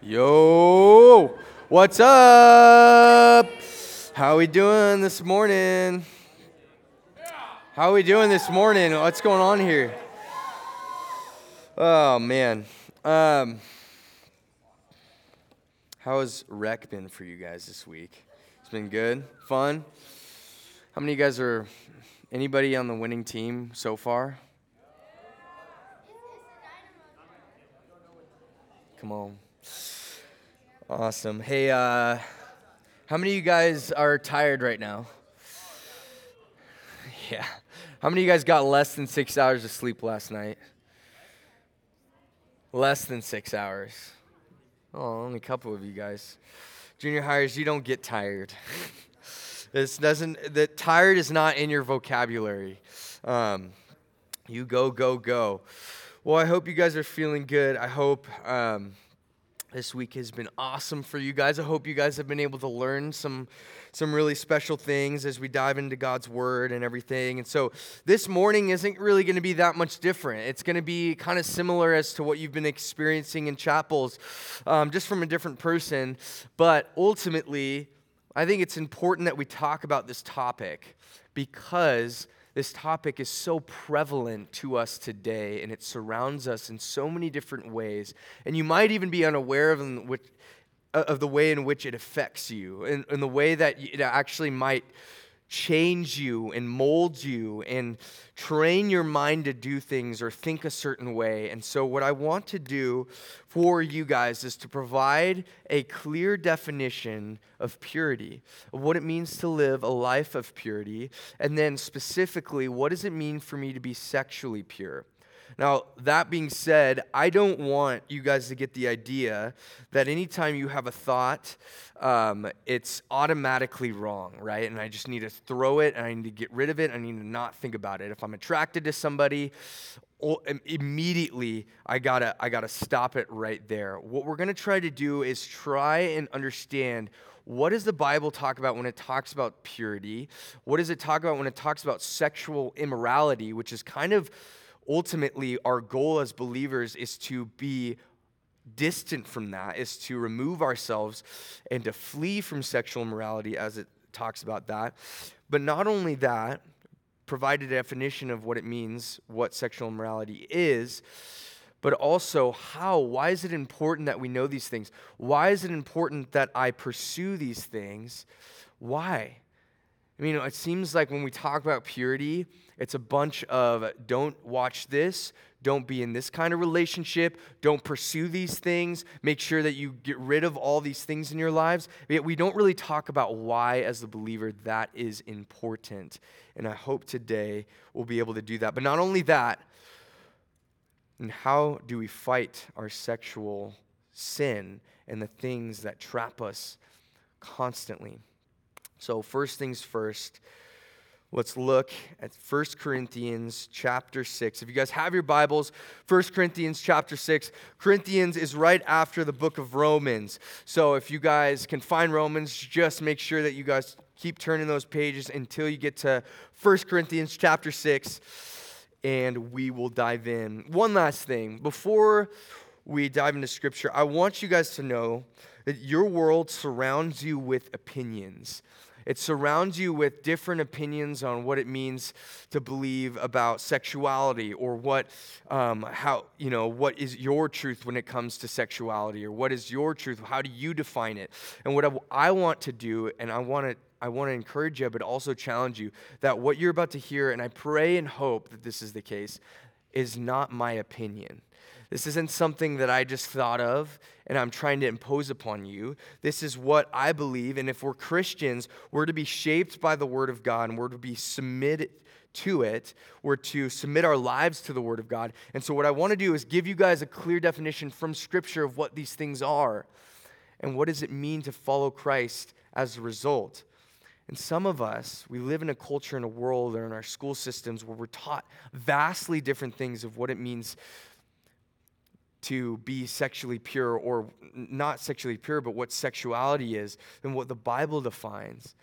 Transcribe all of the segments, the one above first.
Yo, what's up? How we doing this morning? How we doing this morning? What's going on here? Oh man. Um, how has rec been for you guys this week? It's been good, fun. How many of you guys are? Anybody on the winning team so far? Come on. Awesome. Hey, uh, how many of you guys are tired right now? Yeah. How many of you guys got less than six hours of sleep last night? Less than six hours. Oh, only a couple of you guys. Junior hires, you don't get tired. this doesn't, that tired is not in your vocabulary. Um, you go, go, go. Well, I hope you guys are feeling good. I hope. Um, this week has been awesome for you guys. I hope you guys have been able to learn some some really special things as we dive into God's word and everything. And so this morning isn't really going to be that much different. It's going to be kind of similar as to what you've been experiencing in chapels, um, just from a different person. But ultimately, I think it's important that we talk about this topic because this topic is so prevalent to us today and it surrounds us in so many different ways. And you might even be unaware of, which, of the way in which it affects you and, and the way that it actually might change you and mold you and train your mind to do things or think a certain way. And so, what I want to do for you guys is to provide a clear definition of purity, of what it means to live a life of purity, and then specifically, what does it mean for me to be sexually pure? Now, that being said, I don't want you guys to get the idea that anytime you have a thought, um, it's automatically wrong, right? And I just need to throw it and I need to get rid of it. I need to not think about it. If I'm attracted to somebody, immediately I gotta, I gotta stop it right there. What we're gonna try to do is try and understand what does the Bible talk about when it talks about purity? What does it talk about when it talks about sexual immorality, which is kind of ultimately, our goal as believers is to be distant from that, is to remove ourselves and to flee from sexual immorality, as it talks about that. But not only that, provide a definition of what it means, what sexual immorality is, but also how. Why is it important that we know these things? Why is it important that I pursue these things? Why? I mean, it seems like when we talk about purity, it's a bunch of don't watch this, don't be in this kind of relationship, don't pursue these things, make sure that you get rid of all these things in your lives. Yet we don't really talk about why, as the believer, that is important. And I hope today we'll be able to do that. But not only that, and how do we fight our sexual sin and the things that trap us constantly? So, first things first, Let's look at 1 Corinthians chapter 6. If you guys have your Bibles, 1 Corinthians chapter 6. Corinthians is right after the book of Romans. So if you guys can find Romans, just make sure that you guys keep turning those pages until you get to 1 Corinthians chapter 6 and we will dive in. One last thing. Before we dive into scripture, I want you guys to know that your world surrounds you with opinions. It surrounds you with different opinions on what it means to believe about sexuality or what, um, how, you know, what is your truth when it comes to sexuality or what is your truth? How do you define it? And what I, I want to do, and I want to I want to encourage you, but also challenge you that what you're about to hear, and I pray and hope that this is the case, is not my opinion. This isn't something that I just thought of and I'm trying to impose upon you. This is what I believe. And if we're Christians, we're to be shaped by the Word of God and we're to be submitted to it. We're to submit our lives to the Word of God. And so, what I want to do is give you guys a clear definition from Scripture of what these things are and what does it mean to follow Christ as a result. And some of us, we live in a culture, in a world, or in our school systems where we're taught vastly different things of what it means to be sexually pure or not sexually pure, but what sexuality is and what the Bible defines.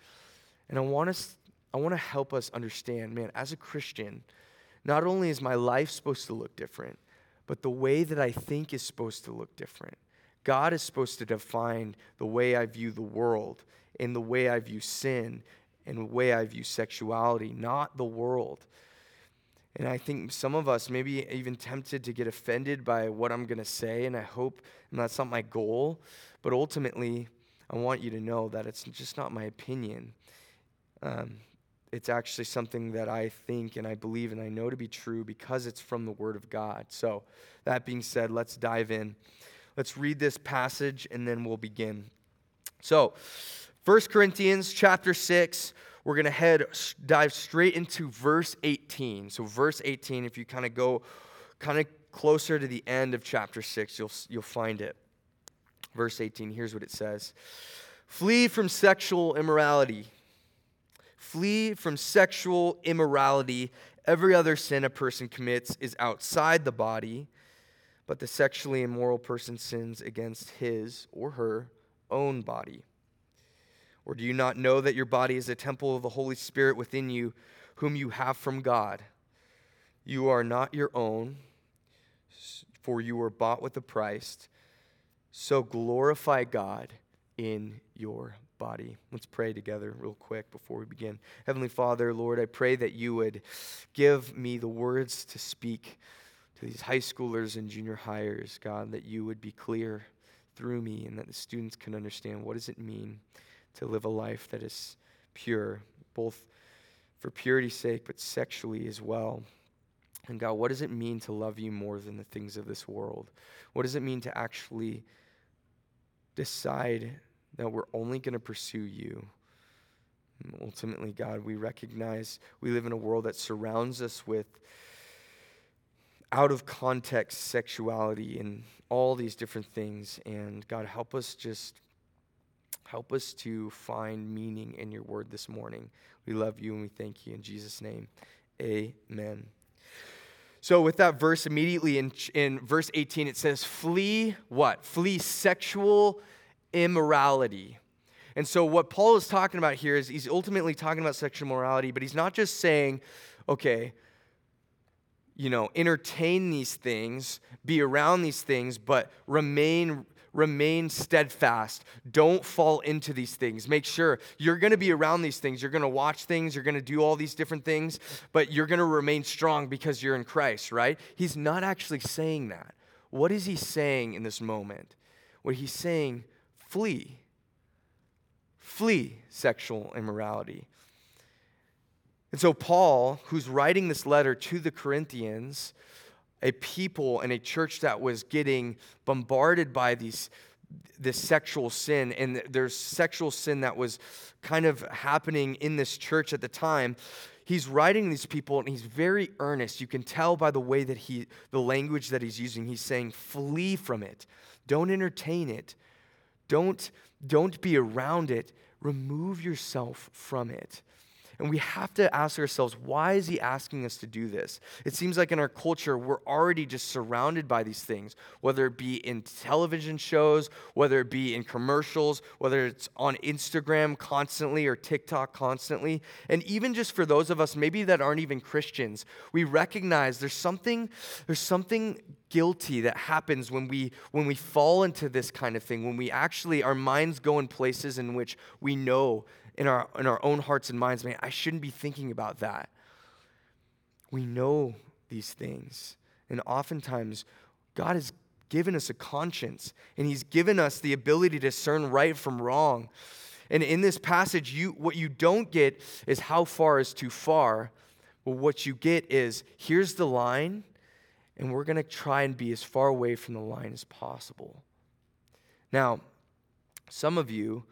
And I want us I want to help us understand, man, as a Christian, not only is my life supposed to look different, but the way that I think is supposed to look different. God is supposed to define the way I view the world and the way I view sin and the way I view sexuality, not the world. And I think some of us maybe even tempted to get offended by what I'm going to say, and I hope and that's not my goal. But ultimately, I want you to know that it's just not my opinion. Um, it's actually something that I think and I believe and I know to be true because it's from the Word of God. So, that being said, let's dive in. Let's read this passage and then we'll begin. So, 1 Corinthians chapter 6, we're going to head dive straight into verse 18. So verse 18 if you kind of go kind of closer to the end of chapter 6, you'll you'll find it. Verse 18, here's what it says. Flee from sexual immorality. Flee from sexual immorality. Every other sin a person commits is outside the body, but the sexually immoral person sins against his or her own body. Or do you not know that your body is a temple of the Holy Spirit within you, whom you have from God? You are not your own, for you were bought with a price. So glorify God in your body. Let's pray together, real quick, before we begin. Heavenly Father, Lord, I pray that you would give me the words to speak to these high schoolers and junior hires, God, that you would be clear through me and that the students can understand what does it mean to live a life that is pure, both for purity's sake, but sexually as well. And God, what does it mean to love you more than the things of this world? What does it mean to actually decide that we're only going to pursue you? And ultimately, God, we recognize we live in a world that surrounds us with out of context sexuality and all these different things. And God, help us just Help us to find meaning in your word this morning. We love you and we thank you in Jesus' name. Amen. So, with that verse, immediately in, in verse 18, it says, Flee what? Flee sexual immorality. And so, what Paul is talking about here is he's ultimately talking about sexual morality, but he's not just saying, okay, you know, entertain these things, be around these things, but remain remain steadfast. Don't fall into these things. Make sure you're going to be around these things. You're going to watch things. You're going to do all these different things, but you're going to remain strong because you're in Christ, right? He's not actually saying that. What is he saying in this moment? What he's saying, flee. Flee sexual immorality. And so, Paul, who's writing this letter to the Corinthians, a people and a church that was getting bombarded by these this sexual sin. And there's sexual sin that was kind of happening in this church at the time. He's writing these people and he's very earnest. You can tell by the way that he the language that he's using. He's saying flee from it. Don't entertain it. Don't don't be around it. Remove yourself from it and we have to ask ourselves, why is he asking us to do this? It seems like in our culture, we're already just surrounded by these things, whether it be in television shows, whether it be in commercials, whether it's on Instagram constantly or TikTok constantly. And even just for those of us maybe that aren't even Christians, we recognize there's something, there's something guilty that happens when we when we fall into this kind of thing when we actually our minds go in places in which we know in our, in our own hearts and minds, man, I shouldn't be thinking about that. We know these things. And oftentimes, God has given us a conscience, and He's given us the ability to discern right from wrong. And in this passage, you, what you don't get is how far is too far. But what you get is here's the line, and we're going to try and be as far away from the line as possible. Now, some of you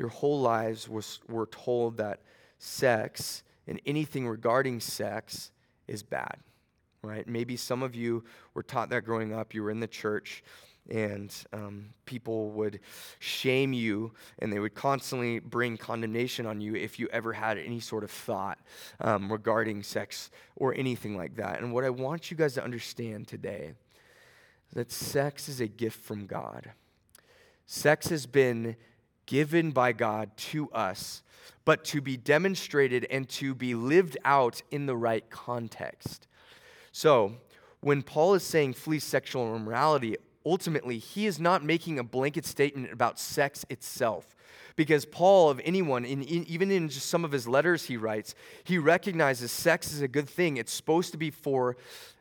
your whole lives was, were told that sex and anything regarding sex is bad, right? Maybe some of you were taught that growing up. You were in the church, and um, people would shame you, and they would constantly bring condemnation on you if you ever had any sort of thought um, regarding sex or anything like that. And what I want you guys to understand today is that sex is a gift from God. Sex has been given by God to us, but to be demonstrated and to be lived out in the right context. So, when Paul is saying flee sexual immorality, ultimately, he is not making a blanket statement about sex itself. Because Paul, of anyone, in, in, even in just some of his letters he writes, he recognizes sex is a good thing. It's supposed to be for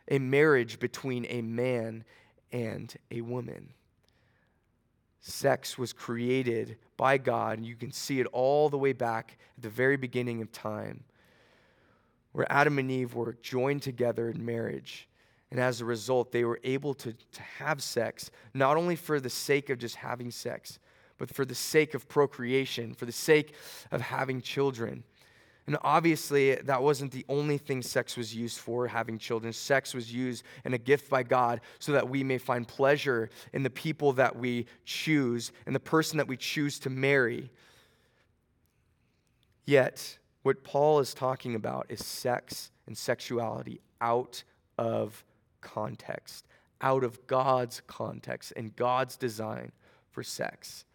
a marriage between a man and a woman. Sex was created by God, and you can see it all the way back at the very beginning of time, where Adam and Eve were joined together in marriage. And as a result, they were able to, to have sex, not only for the sake of just having sex, but for the sake of procreation, for the sake of having children. And obviously, that wasn't the only thing sex was used for, having children. Sex was used and a gift by God so that we may find pleasure in the people that we choose and the person that we choose to marry. Yet, what Paul is talking about is sex and sexuality out of context, out of God's context and God's design for sex.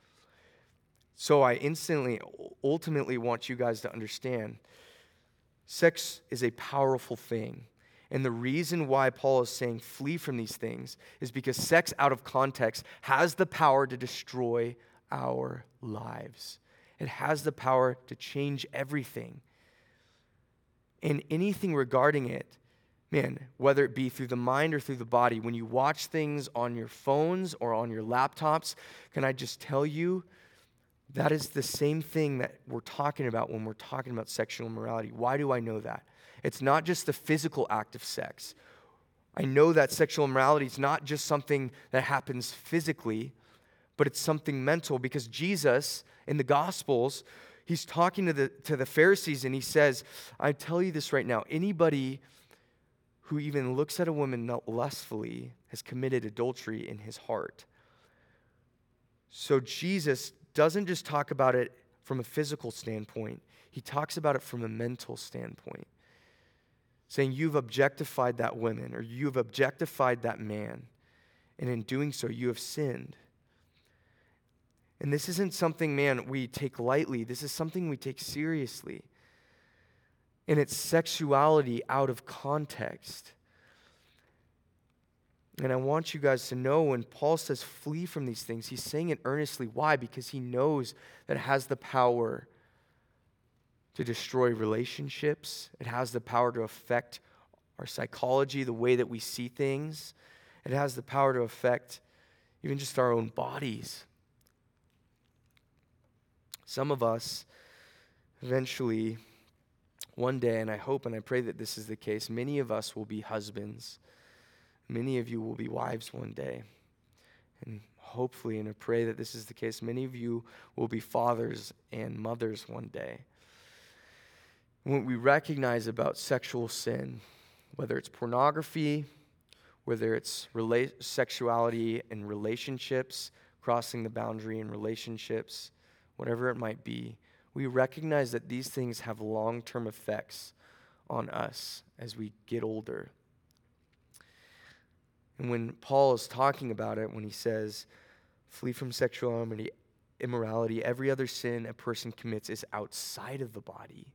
So I instantly, ultimately want you guys to understand sex is a powerful thing. And the reason why Paul is saying flee from these things is because sex out of context has the power to destroy our lives. It has the power to change everything. And anything regarding it man, whether it be through the mind or through the body, when you watch things on your phones or on your laptops, can I just tell you that is the same thing that we're talking about when we're talking about sexual immorality. Why do I know that? It's not just the physical act of sex. I know that sexual immorality is not just something that happens physically, but it's something mental because Jesus in the Gospels, he's talking to the, to the Pharisees and he says, I tell you this right now anybody who even looks at a woman lustfully has committed adultery in his heart. So Jesus doesn't just talk about it from a physical standpoint, he talks about it from a mental standpoint. Saying, You've objectified that woman or you've objectified that man. And in doing so, you have sinned. And this isn't something, man, we take lightly. This is something we take seriously And its sexuality out of context. And I want you guys to know when Paul says flee from these things, he's saying it earnestly. Why? Because he knows that it has the power to destroy relationships, it has the power to affect our psychology, the way that we see things, it has the power to affect even just our own bodies. Some of us eventually one day, and I hope and I pray that this is the case, many of us will be husbands. Many of you will be wives one day. And hopefully, and I pray that this is the case, many of you will be fathers and mothers one day. When we recognize about sexual sin, whether it's pornography, whether it's rela- sexuality and relationships, crossing the boundary in relationships, whatever it might be, we recognize that these things have long term effects on us as we get older. And when Paul is talking about it, when he says, flee from sexual immorality, every other sin a person commits is outside of the body.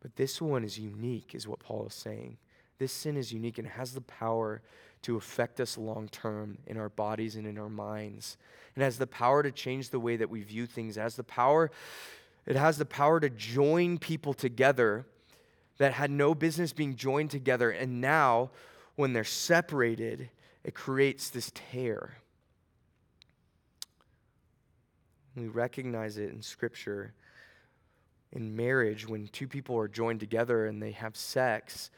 But this one is unique, is what Paul is saying. This sin is unique and has the power to affect us long term in our bodies and in our minds. It has the power to change the way that we view things. It has the power it has the power to join people together that had no business being joined together. And now, when they're separated, it creates this tear. We recognize it in Scripture. In marriage, when two people are joined together and they have sex,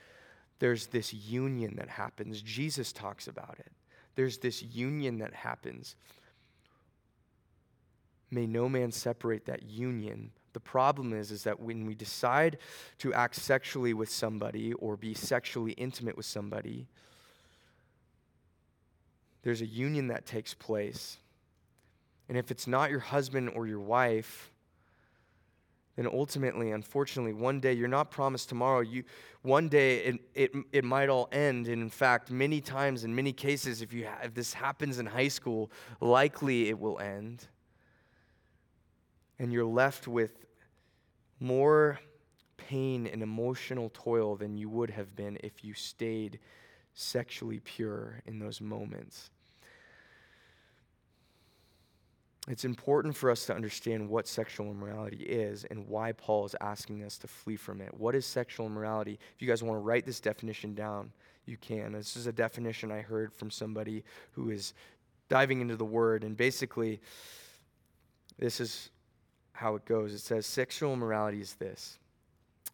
there's this union that happens. Jesus talks about it. There's this union that happens May no man separate that union. The problem is, is that when we decide to act sexually with somebody or be sexually intimate with somebody, there's a union that takes place. And if it's not your husband or your wife, then ultimately, unfortunately, one day you're not promised tomorrow. You, one day it, it, it might all end. And in fact, many times, in many cases, if, you ha- if this happens in high school, likely it will end and you're left with more pain and emotional toil than you would have been if you stayed sexually pure in those moments. it's important for us to understand what sexual immorality is and why Paul is asking us to flee from it. What is sexual immorality? If you guys want to write this definition down, you can. This is a definition I heard from somebody who is diving into the word, and basically, this is how it goes. It says sexual immorality is this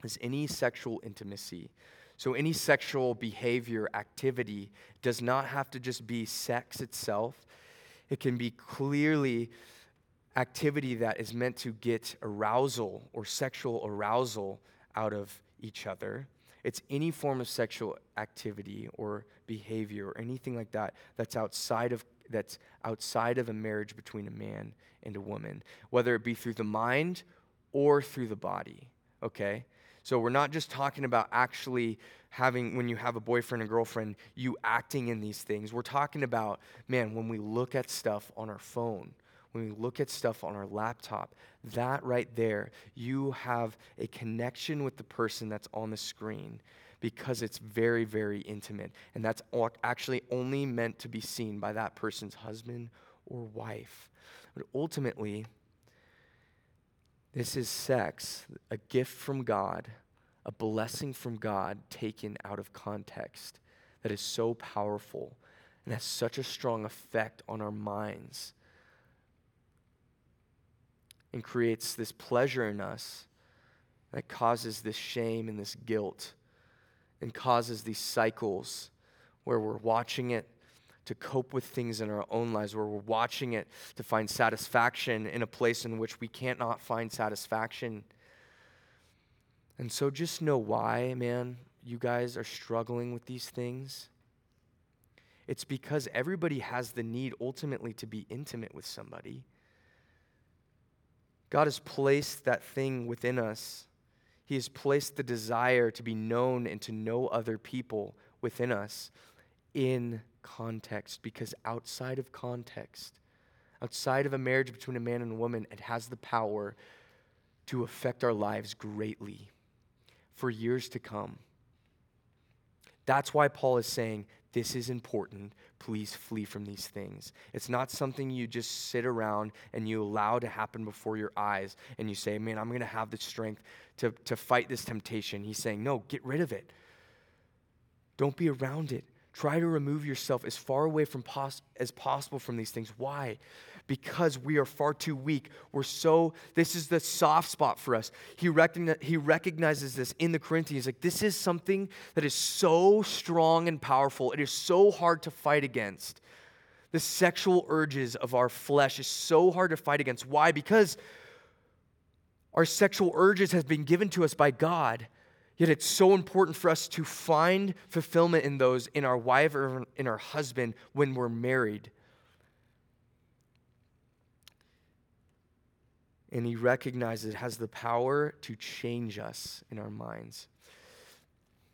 is any sexual intimacy. So any sexual behavior, activity does not have to just be sex itself. It can be clearly activity that is meant to get arousal or sexual arousal out of each other. It's any form of sexual activity or behavior or anything like that that's outside of that's outside of a marriage between a man and a woman, whether it be through the mind or through the body. Okay? So we're not just talking about actually having, when you have a boyfriend and girlfriend, you acting in these things. We're talking about, man, when we look at stuff on our phone, when we look at stuff on our laptop, that right there, you have a connection with the person that's on the screen because it's very, very intimate. And that's actually only meant to be seen by that person's husband or wife. But ultimately, this is sex, a gift from God, a blessing from God taken out of context that is so powerful and has such a strong effect on our minds and creates this pleasure in us that causes this shame and this guilt and causes these cycles where we're watching it to cope with things in our own lives, where we're watching it to find satisfaction in a place in which we can't not find satisfaction. And so just know why, man, you guys are struggling with these things. It's because everybody has the need ultimately to be intimate with somebody. God has placed that thing within us. He has placed the desire to be known and to know other people within us in context because outside of context, outside of a marriage between a man and a woman, it has the power to affect our lives greatly for years to come. That's why Paul is saying, This is important. Please flee from these things. It's not something you just sit around and you allow to happen before your eyes and you say, Man, I'm going to have the strength to, to fight this temptation. He's saying, No, get rid of it. Don't be around it. Try to remove yourself as far away from pos- as possible from these things. Why? Because we are far too weak. We're so, this is the soft spot for us. He, recogni- he recognizes this in the Corinthians. Like, this is something that is so strong and powerful. It is so hard to fight against. The sexual urges of our flesh is so hard to fight against. Why? Because our sexual urges have been given to us by God Yet it's so important for us to find fulfillment in those in our wife or in our husband when we're married. And he recognizes it has the power to change us in our minds.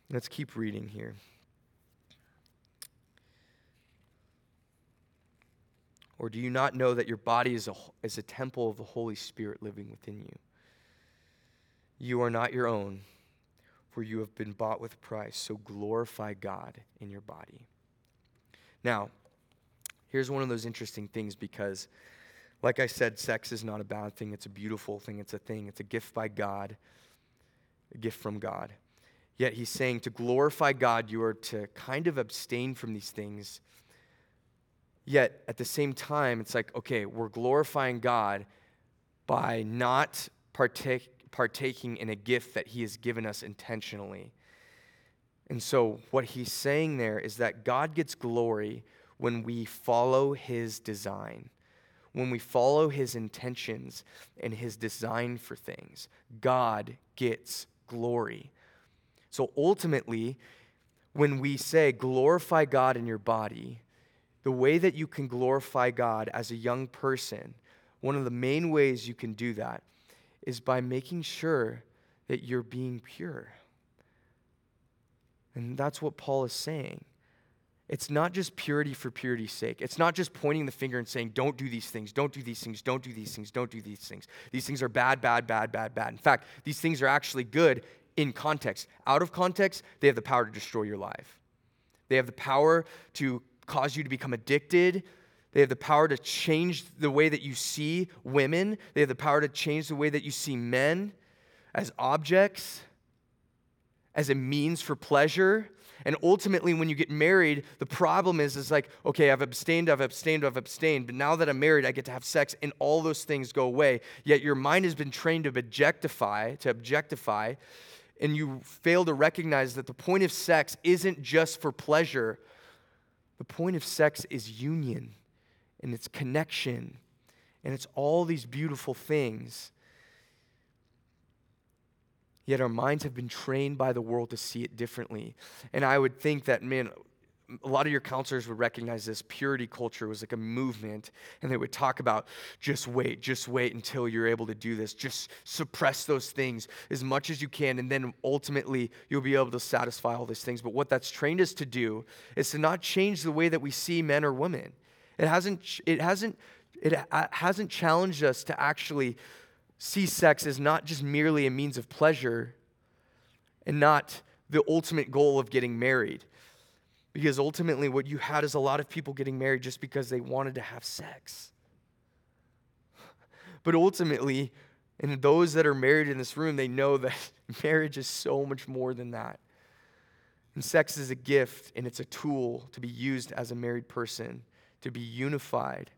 Let's keep reading here. Or do you not know that your body is a, is a temple of the Holy Spirit living within you? You are not your own for you have been bought with price. So glorify God in your body. Now, here's one of those interesting things because, like I said, sex is not a bad thing. It's a beautiful thing. It's a thing. It's a gift by God, a gift from God. Yet he's saying to glorify God, you are to kind of abstain from these things. Yet at the same time, it's like, okay, we're glorifying God by not partake, partaking in a gift that He has given us intentionally. And so, what he's saying there is that God gets glory when we follow His design, when we follow His intentions and His design for things. God gets glory. So, ultimately, when we say glorify God in your body, the way that you can glorify God as a young person, one of the main ways you can do that is by making sure that you're being pure. And that's what Paul is saying. It's not just purity for purity's sake. It's not just pointing the finger and saying, don't do these things, don't do these things, don't do these things, don't do these things. These things are bad, bad, bad, bad, bad. In fact, these things are actually good in context. Out of context, they have the power to destroy your life. They have the power to cause you to become addicted. They have the power to change the way that you see women. They have the power to change the way that you see men as objects, as a means for pleasure. And ultimately, when you get married, the problem is, is like, okay, I've abstained, I've abstained, I've abstained, but now that I'm married, I get to have sex, and all those things go away. Yet your mind has been trained to objectify, to objectify, and you fail to recognize that the point of sex isn't just for pleasure. The point of sex is union and it's connection and it's all these beautiful things. Yet our minds have been trained by the world to see it differently. And I would think that, man, a lot of your counselors would recognize this. Purity culture was like a movement and they would talk about just wait just wait until you're able to do this. Just suppress those things as much as you can and then ultimately you'll be able to satisfy all these things. But what that's trained us to do is to not change the way that we see men or women. It hasn't, it hasn't, it uh, hasn't challenged us to actually see sex as not just merely a means of pleasure and not the ultimate goal of getting married. Because ultimately, what you had is a lot of people getting married just because they wanted to have sex. But ultimately, and those that are married in this room, they know that marriage is so much more than that. And sex is a gift and it's a tool to be used as a married person to be unified.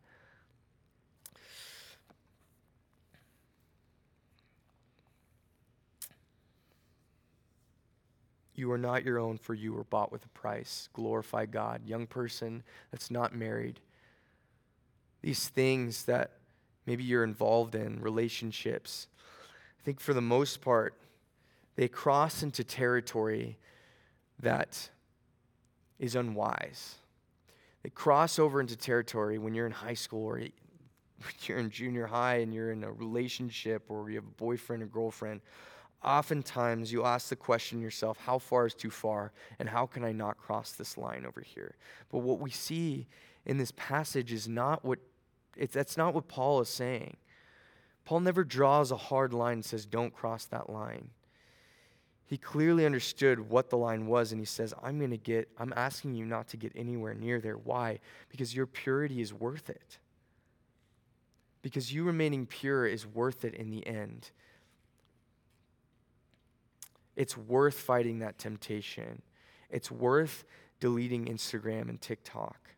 You are not your own, for you were bought with a price. Glorify God. Young person that's not married. These things that maybe you're involved in, relationships, I think for the most part, they cross into territory that is unwise. They cross over into territory when you're in high school or you're in junior high and you're in a relationship or you have a boyfriend or girlfriend. Oftentimes, you ask the question yourself, how far is too far, and how can I not cross this line over here? But what we see in this passage is not what it's, that's not what Paul is saying. Paul never draws a hard line and says, don't cross that line. He clearly understood what the line was and he says i'm going to get i'm asking you not to get anywhere near there. Why? Because your purity is worth it. Because you remaining pure is worth it in the end it's worth fighting that temptation it's worth deleting instagram and tiktok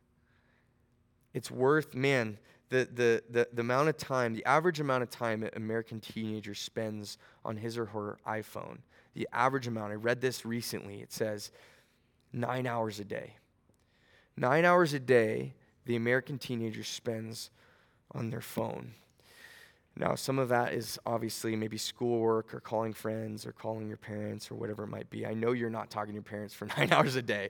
it's worth man the, the, the, the amount of time the average amount of time an american teenager spends on his or her iphone the average amount. I read this recently. It says nine hours a day. Nine hours a day, the American teenager spends on their phone. Now, some of that is obviously maybe schoolwork or calling friends or calling your parents or whatever it might be. I know you're not talking to your parents for nine hours a day,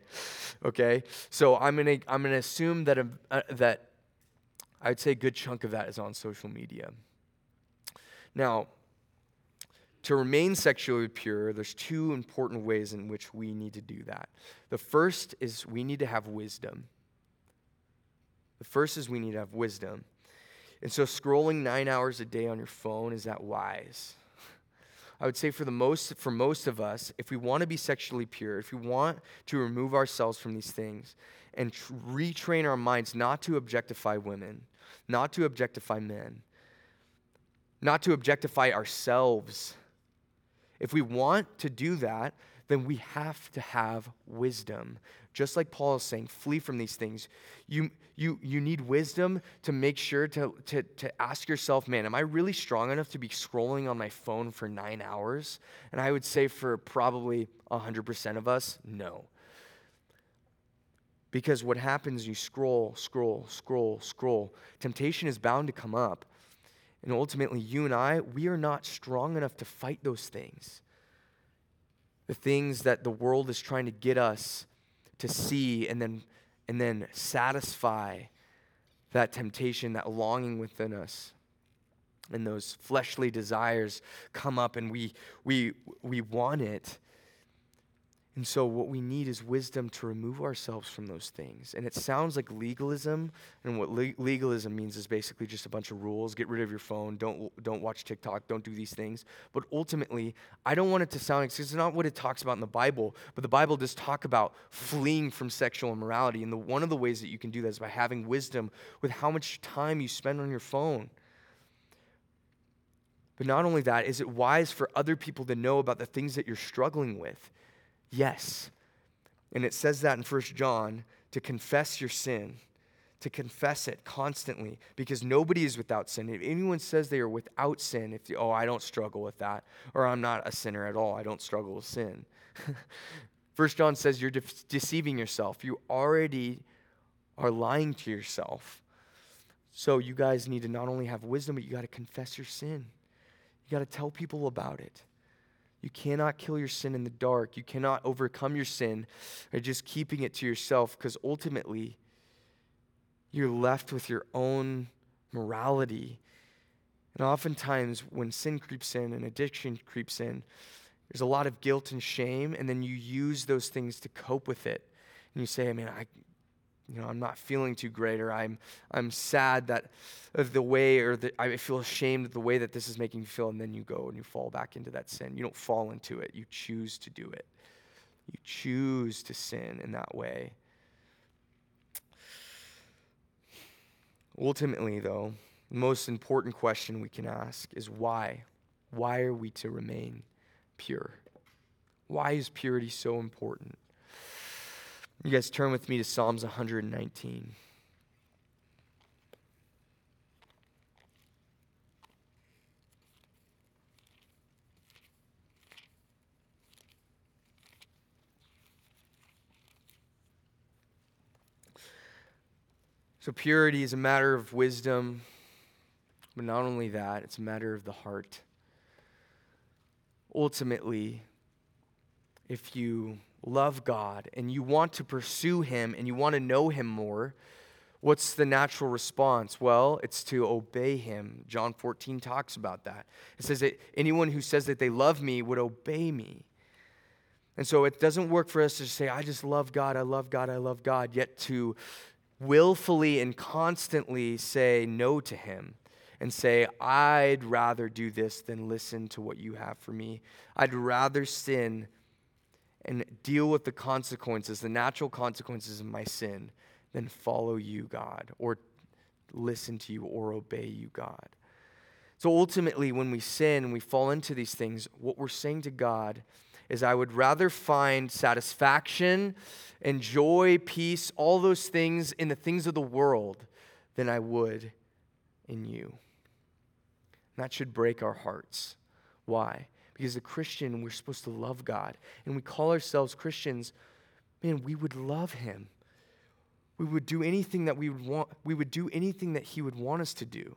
okay? So I'm gonna I'm gonna assume that a, uh, that I'd say a good chunk of that is on social media. Now, to remain sexually pure, there's two important ways in which we need to do that. The first is we need to have wisdom. The first is we need to have wisdom. And so scrolling nine hours a day on your phone, is that wise? I would say for the most for most of us, if we want to be sexually pure, if we want to remove ourselves from these things and tr- retrain our minds not to objectify women, not to objectify men, not to objectify ourselves if we want to do that, then we have to have wisdom. Just like Paul is saying, flee from these things. You, you, you need wisdom to make sure to, to, to ask yourself, man, am I really strong enough to be scrolling on my phone for nine hours? And I would say for probably 100% of us, no. Because what happens, you scroll, scroll, scroll, scroll. Temptation is bound to come up. And ultimately, you and I, we are not strong enough to fight those things. The things that the world is trying to get us to see and then, and then satisfy that temptation, that longing within us. And those fleshly desires come up and we, we, we want it. And so, what we need is wisdom to remove ourselves from those things. And it sounds like legalism. And what le- legalism means is basically just a bunch of rules get rid of your phone, don't, don't watch TikTok, don't do these things. But ultimately, I don't want it to sound like it's not what it talks about in the Bible, but the Bible does talk about fleeing from sexual immorality. And the, one of the ways that you can do that is by having wisdom with how much time you spend on your phone. But not only that, is it wise for other people to know about the things that you're struggling with? Yes. And it says that in 1 John to confess your sin, to confess it constantly, because nobody is without sin. If anyone says they are without sin, if, oh, I don't struggle with that, or I'm not a sinner at all, I don't struggle with sin. 1 John says you're de- deceiving yourself. You already are lying to yourself. So you guys need to not only have wisdom, but you got to confess your sin. You got to tell people about it. You cannot kill your sin in the dark. You cannot overcome your sin by just keeping it to yourself because ultimately you're left with your own morality. And oftentimes, when sin creeps in and addiction creeps in, there's a lot of guilt and shame, and then you use those things to cope with it. And you say, I mean, I, you know, I'm not feeling too great, or I'm, I'm sad that the way, or the, I feel ashamed of the way that this is making me feel, and then you go and you fall back into that sin. You don't fall into it, you choose to do it. You choose to sin in that way. Ultimately, though, the most important question we can ask is why? Why are we to remain pure? Why is purity so important? You guys turn with me to Psalms 119. So, purity is a matter of wisdom, but not only that, it's a matter of the heart. Ultimately, if you love God and you want to pursue Him and you want to know Him more, what's the natural response? Well, it's to obey Him. John 14 talks about that. It says that anyone who says that they love me would obey me. And so it doesn't work for us to say, I just love God, I love God, I love God, yet to willfully and constantly say no to Him and say, I'd rather do this than listen to what you have for me. I'd rather sin and deal with the consequences, the natural consequences of my sin, than follow you, God, or listen to you or obey you, God. So ultimately, when we sin and we fall into these things, what we're saying to God is, I would rather find satisfaction and joy, peace, all those things in the things of the world than I would in you. And that should break our hearts. Why? Because a Christian, we're supposed to love God. And we call ourselves Christians, man, we would love Him. We would do anything that we would want, we would do anything that He would want us to do.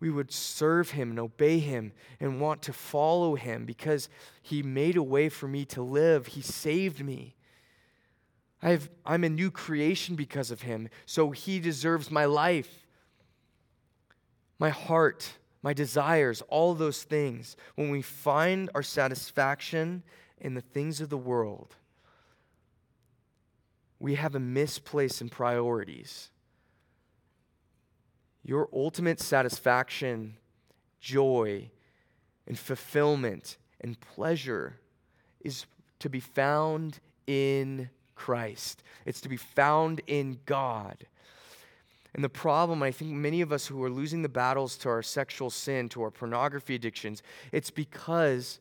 We would serve Him and obey Him and want to follow Him because He made a way for me to live. He saved me. I've, I'm a new creation because of Him, so He deserves my life, my heart my desires, all those things, when we find our satisfaction in the things of the world, we have a misplace in priorities. Your ultimate satisfaction, joy, and fulfillment and pleasure is to be found in Christ. It's to be found in God. And the problem, I think many of us who are losing the battles to our sexual sin, to our pornography addictions, it's because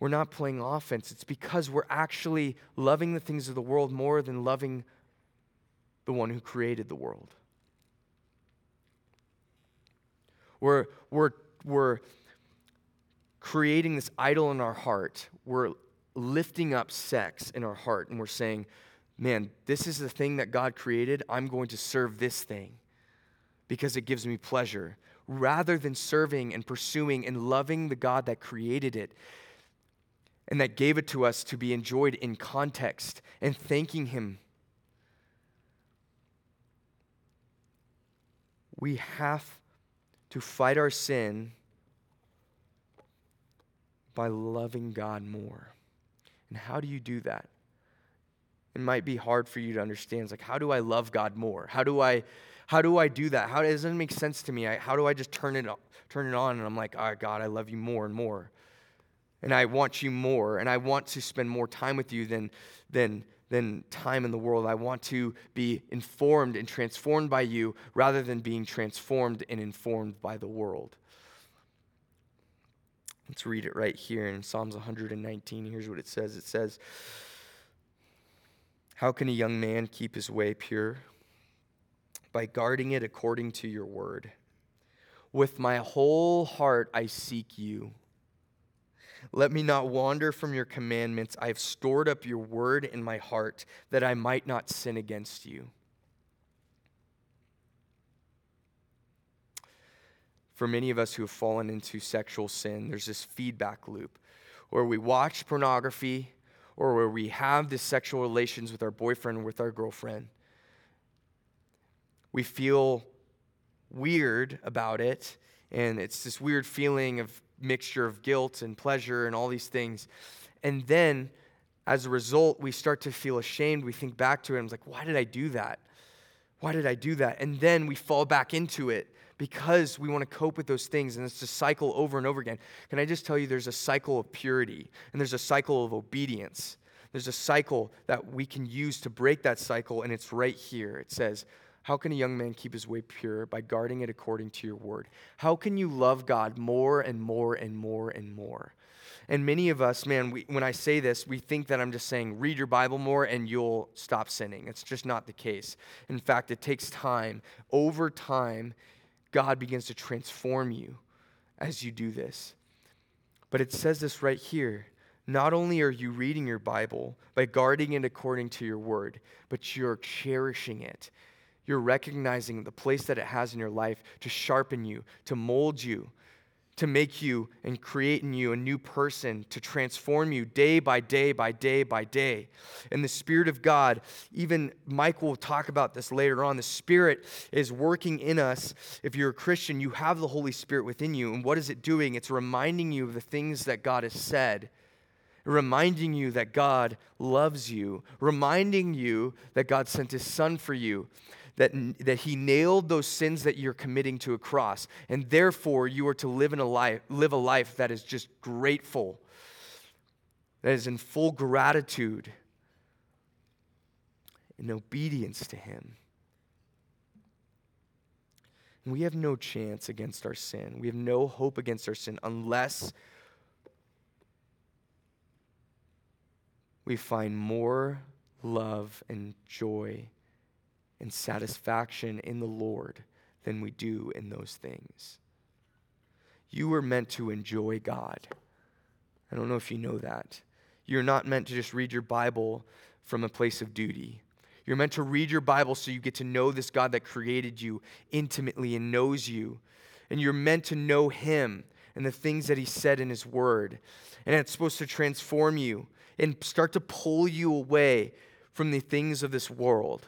we're not playing offense. It's because we're actually loving the things of the world more than loving the one who created the world. We're, we're, we're creating this idol in our heart. We're lifting up sex in our heart, and we're saying, man, this is the thing that God created. I'm going to serve this thing because it gives me pleasure, rather than serving and pursuing and loving the God that created it and that gave it to us to be enjoyed in context and thanking Him. We have to fight our sin by loving God more. And how do you do that? It might be hard for you to understand. It's like, how do I love God more? How do I, how do I do that? How does it make sense to me? I, how do I just turn it, turn it on and I'm like, right, God, I love you more and more. And I want you more, and I want to spend more time with you than, than, than time in the world. I want to be informed and transformed by you rather than being transformed and informed by the world. Let's read it right here in Psalms 119. Here's what it says it says, How can a young man keep his way pure? By guarding it according to your word. With my whole heart I seek you. Let me not wander from your commandments. I have stored up your word in my heart that I might not sin against you. For many of us who have fallen into sexual sin, there's this feedback loop where we watch pornography or where we have this sexual relations with our boyfriend or with our girlfriend. We feel weird about it, and it's this weird feeling of mixture of guilt and pleasure and all these things. And then as a result, we start to feel ashamed. We think back to it and it's like, why did I do that? Why did I do that? And then we fall back into it because we want to cope with those things. And it's a cycle over and over again. Can I just tell you there's a cycle of purity and there's a cycle of obedience. There's a cycle that we can use to break that cycle, and it's right here. It says, how can a young man keep his way pure? By guarding it according to your word. How can you love God more and more and more and more? And many of us, man, we, when I say this, we think that I'm just saying, read your Bible more and you'll stop sinning. It's just not the case. In fact, it takes time. Over time, God begins to transform you as you do this. But it says this right here. Not only are you reading your Bible by guarding it according to your word, but you're cherishing it you're recognizing the place that it has in your life to sharpen you, to mold you, to make you and create in you a new person, to transform you day by day by day by day. And the Spirit of God, even Mike will talk about this later on, the Spirit is working in us. If you're a Christian, you have the Holy Spirit within you. And what is it doing? It's reminding you of the things that God has said reminding you that God loves you, reminding you that God sent his son for you, that, that he nailed those sins that you're committing to a cross. And therefore, you are to live, in a life, live a life that is just grateful, that is in full gratitude, in obedience to him. We have no chance against our sin. We have no hope against our sin unless we find more love and joy and satisfaction in the Lord than we do in those things. You were meant to enjoy God. I don't know if you know that. You're not meant to just read your Bible from a place of duty. You're meant to read your Bible so you get to know this God that created you intimately and knows you. And you're meant to know Him and the things that He said in His Word. And it's supposed to transform you and start to pull you away from the things of this world.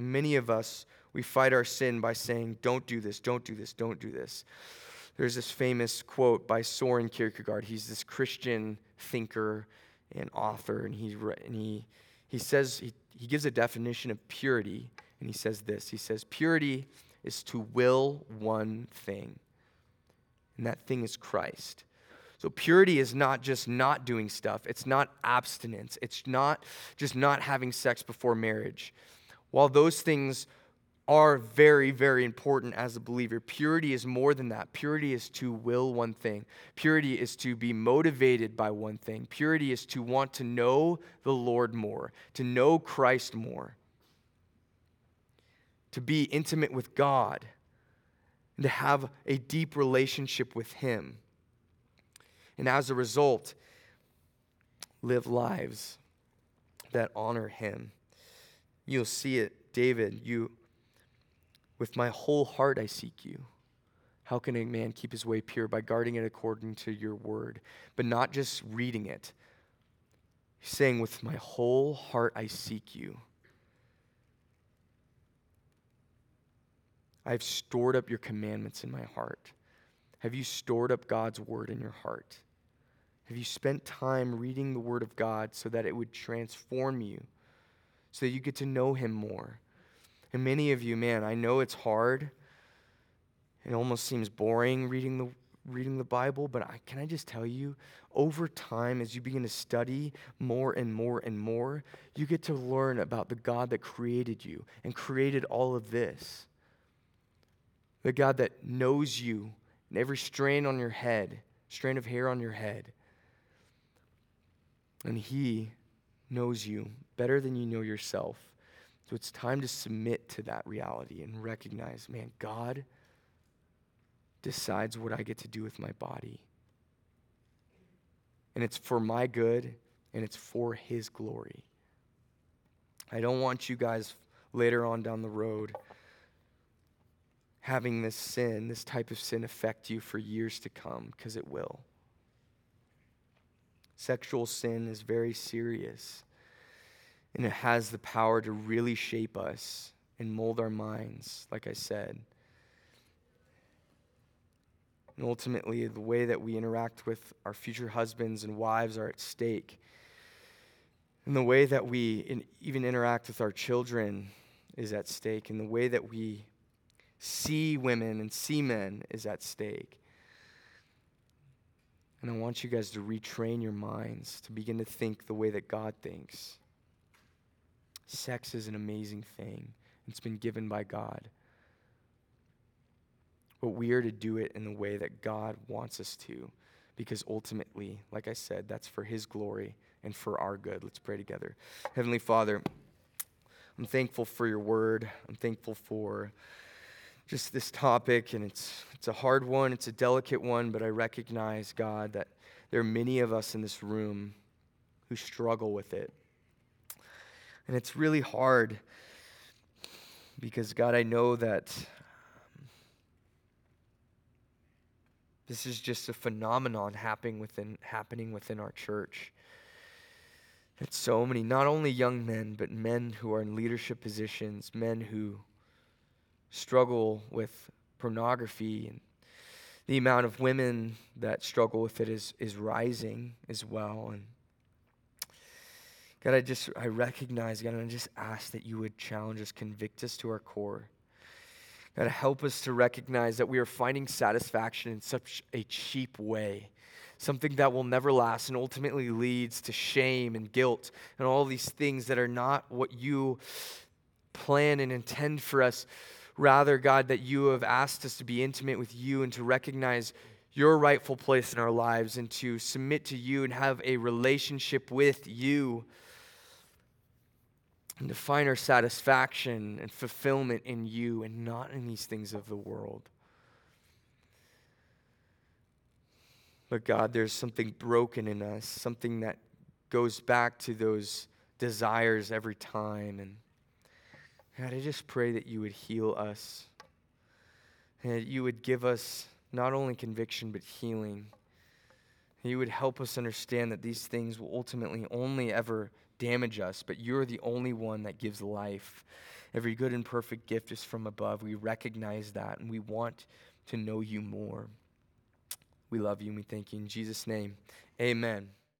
And many of us, we fight our sin by saying, don't do this, don't do this, don't do this. There's this famous quote by Soren Kierkegaard. He's this Christian thinker and author, and he, and he, he says, he, he gives a definition of purity, and he says this He says, Purity is to will one thing, and that thing is Christ. So, purity is not just not doing stuff, it's not abstinence, it's not just not having sex before marriage. While those things are very, very important as a believer, purity is more than that. Purity is to will one thing, purity is to be motivated by one thing, purity is to want to know the Lord more, to know Christ more, to be intimate with God, and to have a deep relationship with Him. And as a result, live lives that honor Him. You'll see it, David, you, with my whole heart I seek you. How can a man keep his way pure? By guarding it according to your word, but not just reading it. He's saying, With my whole heart I seek you. I've stored up your commandments in my heart. Have you stored up God's word in your heart? Have you spent time reading the Word of God so that it would transform you, so that you get to know Him more? And many of you, man, I know it's hard. It almost seems boring reading the reading the Bible, but I, can I just tell you, over time, as you begin to study more and more and more, you get to learn about the God that created you and created all of this. The God that knows you and every strain on your head, strain of hair on your head. And He knows you better than you know yourself. So it's time to submit to that reality and recognize, man, God decides what I get to do with my body. And it's for my good and it's for His glory. I don't want you guys later on down the road having this sin, this type of sin, affect you for years to come, because it will. Sexual sin is very serious, and it has the power to really shape us and mold our minds, like I said. And ultimately, the way that we interact with our future husbands and wives are at stake. And the way that we in, even interact with our children is at stake. And the way that we see women and see men is at stake. And I want you guys to retrain your minds to begin to think the way that God thinks. Sex is an amazing thing, it's been given by God. But we are to do it in the way that God wants us to, because ultimately, like I said, that's for His glory and for our good. Let's pray together. Heavenly Father, I'm thankful for your word. I'm thankful for just this topic, and it's, it's a hard one, it's a delicate one, but I recognize, God, that there are many of us in this room who struggle with it. And it's really hard because, God, I know that um, This is just a phenomenon happening within, happening within our church. That so many, not only young men, but men who are in leadership positions, men who struggle with pornography and the amount of women that struggle with it is, is rising as well. And God, I just I recognize, God, and I just ask that you would challenge us, convict us to our core. God, help us to recognize that we are finding satisfaction in such a cheap way, something that will never last and ultimately leads to shame and guilt and all these things that are not what you plan and intend for us. Rather, God, that you have asked us to be intimate with you and to recognize your rightful place in our lives and to submit to you and have a relationship with you and to find our satisfaction and fulfillment in you and not in these things of the world. But God, there's something broken in us, something that goes back to those desires every time. And God, I just pray that you would heal us and that you would give us not only conviction but healing. You would help us understand that these things will ultimately only ever damage us, but you're the only one that gives life. Every good and perfect gift is from above. We recognize that, and we want to know you more. We love you and we thank you. In Jesus' name, amen.